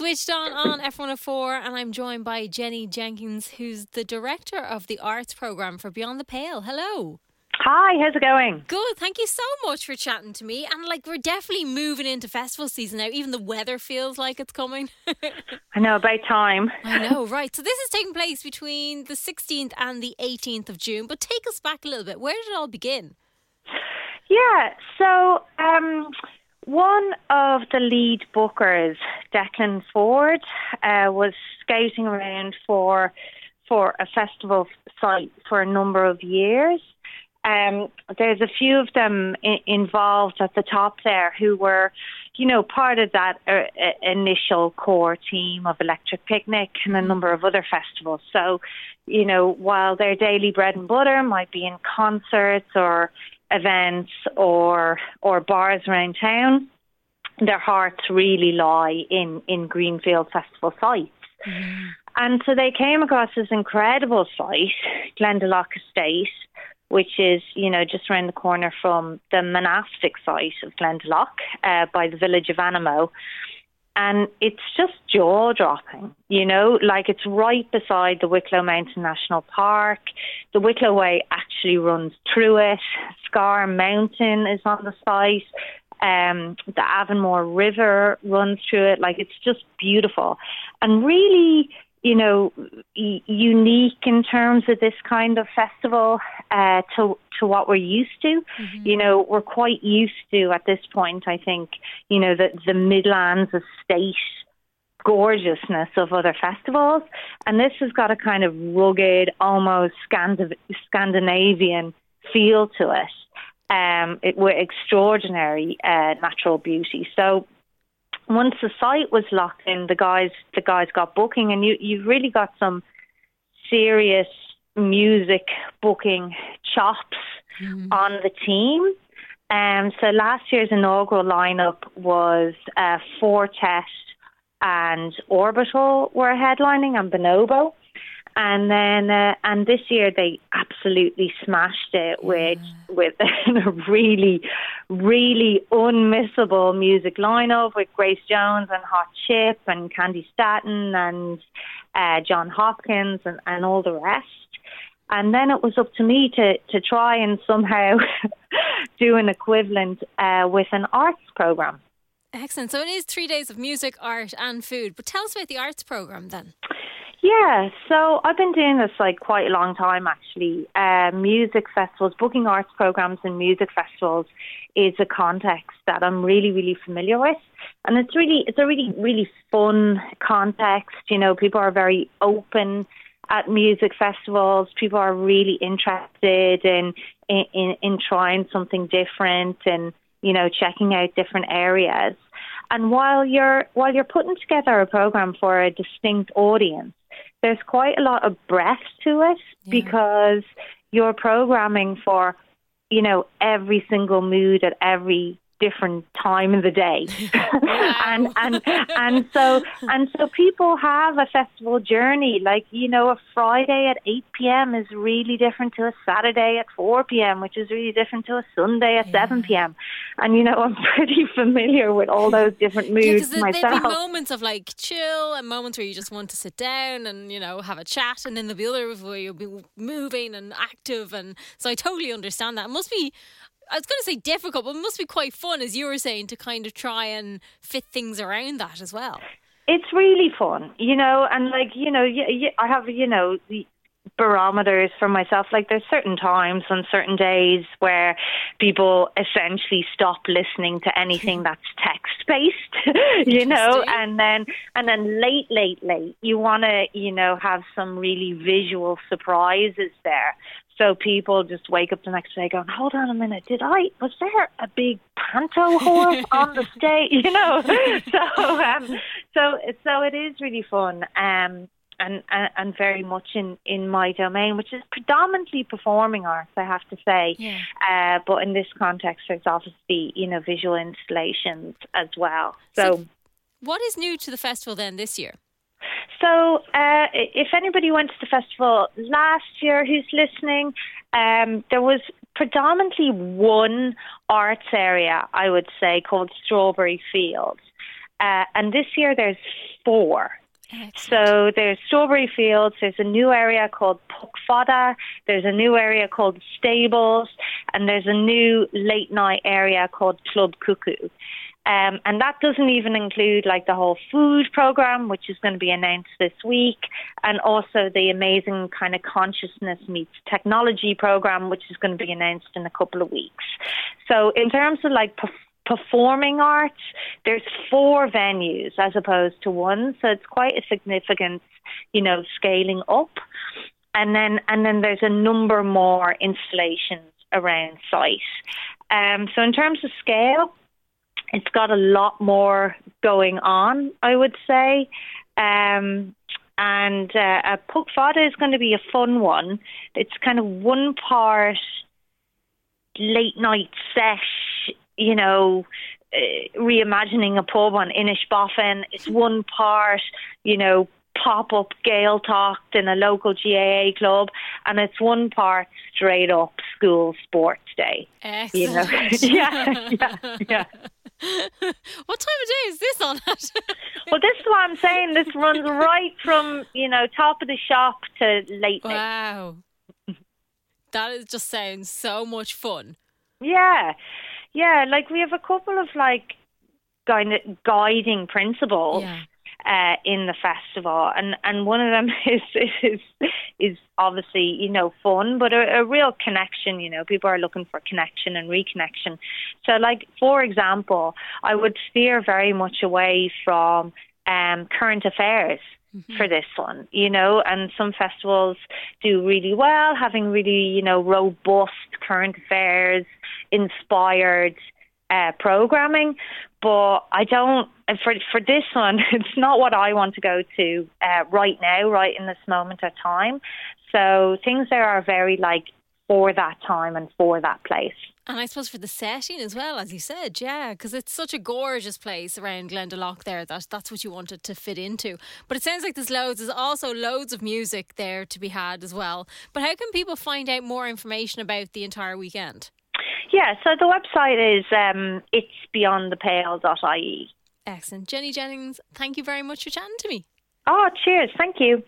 Switched on on F104, and I'm joined by Jenny Jenkins, who's the director of the arts program for Beyond the Pale. Hello. Hi, how's it going? Good. Thank you so much for chatting to me. And like, we're definitely moving into festival season now. Even the weather feels like it's coming. I know, about time. I know, right. So, this is taking place between the 16th and the 18th of June. But take us back a little bit. Where did it all begin? Yeah, so um, one of the lead bookers, Declan Ford, uh, was scouting around for for a festival site for a number of years. Um, there's a few of them I- involved at the top there who were, you know, part of that uh, initial core team of Electric Picnic and a number of other festivals. So, you know, while their daily bread and butter might be in concerts or events or or bars around town, their hearts really lie in in Greenfield Festival sites. Mm. And so they came across this incredible site, Glendalough Estate, which is you know just around the corner from the monastic site of Glendalough uh, by the village of Annamoe. And it's just jaw dropping, you know, like it's right beside the Wicklow Mountain National Park. The Wicklow Way actually runs through it. Scarr Mountain is on the site. Um, the Avonmore River runs through it. Like it's just beautiful. And really, you know, unique in terms of this kind of festival uh, to to what we're used to. Mm-hmm. You know, we're quite used to at this point. I think you know the the Midlands estate gorgeousness of other festivals, and this has got a kind of rugged, almost Scandinav- Scandinavian feel to it. Um, it were extraordinary uh, natural beauty. So once the site was locked in, the guys the guys got booking, and you you've really got some serious music booking chops mm. on the team. Um, so last year's inaugural lineup was uh, Four Tet and Orbital were headlining, and Bonobo. And then, uh, and this year they absolutely smashed it with yeah. with a really, really unmissable music lineup with Grace Jones and Hot Chip and Candi Staton and uh, Jon Hopkins and, and all the rest. And then it was up to me to, to try and somehow do an equivalent uh, with an arts program. Excellent. So it is three days of music, art, and food. But tell us about the arts program then. Yeah, so I've been doing this like quite a long time actually. Uh, music festivals, booking arts programs and music festivals is a context that I'm really, really familiar with. And it's really, it's a really, really fun context. You know, people are very open at music festivals. People are really interested in, in, in trying something different and, you know, checking out different areas. And while you're while you're putting together a program for a distinct audience, there's quite a lot of breadth to it yeah. because you're programming for, you know, every single mood at every different time of the day. And and and so and so people have a festival journey. Like you know a friday at 8 p.m is really different to a saturday at 4 p.m which is really different to a sunday at yeah. 7 p.m and you know i'm pretty familiar with all those different moods yeah, myself there'd be moments of like chill and moments where you just want to sit down and you know have a chat and then there'll be others where you'll be moving and active and so i totally understand that. It must be I was going to say difficult, but it must be quite fun, as you were saying, to kind of try and fit things around that as well. It's really fun, you know, and like you know, I have you know the barometers for myself. Like there's certain times on certain days where people essentially stop listening to anything that's text based, you know, and then and then late, late, late, you want to you know have some really visual surprises there. So people just wake up the next day going, "Hold on a minute, did I? Was there a big panto horse on the stage?" You know. So um, so so it is really fun. Um, and, and, and very much in, in my domain, which is predominantly performing arts, I have to say. Yeah. Uh, but in this context, there's obviously you know visual installations as well. So, so, what is new to the festival then this year? So, uh, if anybody went to the festival last year who's listening, um, there was predominantly one arts area, I would say, called Strawberry Fields. Uh, and this year there's four. So there's Strawberry Fields, there's a new area called Puck Fada, there's a new area called Stables, and there's a new late night area called Club Cuckoo. Um, and that doesn't even include like the whole food program, which is going to be announced this week, and also the amazing kind of consciousness meets technology program, which is going to be announced in a couple of weeks. So, in terms of like performing arts, there's four venues as opposed to one, so it's quite a significant, you know, scaling up. And then and then there's a number more installations around site. Um, so in terms of scale, it's got a lot more going on, I would say. Um, and uh, a Fada is going to be a fun one. It's kind of one part late night sesh, you know, uh, reimagining a pub on Inishbofin. It's one part, you know, pop up Gaeltacht in a local GAA club, and it's one part straight up school sports day. Excellent. You know? yeah, yeah, yeah. what time of day is this on at? well, this is what I'm saying. This runs right from you know top of the shop to late night. Wow, that is just sounds so much fun. Yeah, yeah. Like we have a couple of like kind of guiding principles. Yeah. Uh, in the festival, and and one of them is is is obviously you know fun, but a, a real connection. You know, people are looking for connection and reconnection. So, like for example, I would steer very much away from um, current affairs. Mm-hmm. For this one, you know, and some festivals do really well, having really, you know, robust current affairs, inspired uh, programming. But I don't for for this one. It's not what I want to go to uh, right now, right in this moment of time. So things there are very like for that time and for that place. And I suppose for the setting as well, as you said, yeah, because it's such a gorgeous place around Glendalough there that that's what you wanted to fit into. But it sounds like there's loads, there's also loads of music there to be had as well. But how can people find out more information about the entire weekend? Yeah, so the website is um, itsbeyondthepale.ie. Excellent. Jenny Jennings, thank you very much for chatting to me. Oh, cheers. Thank you.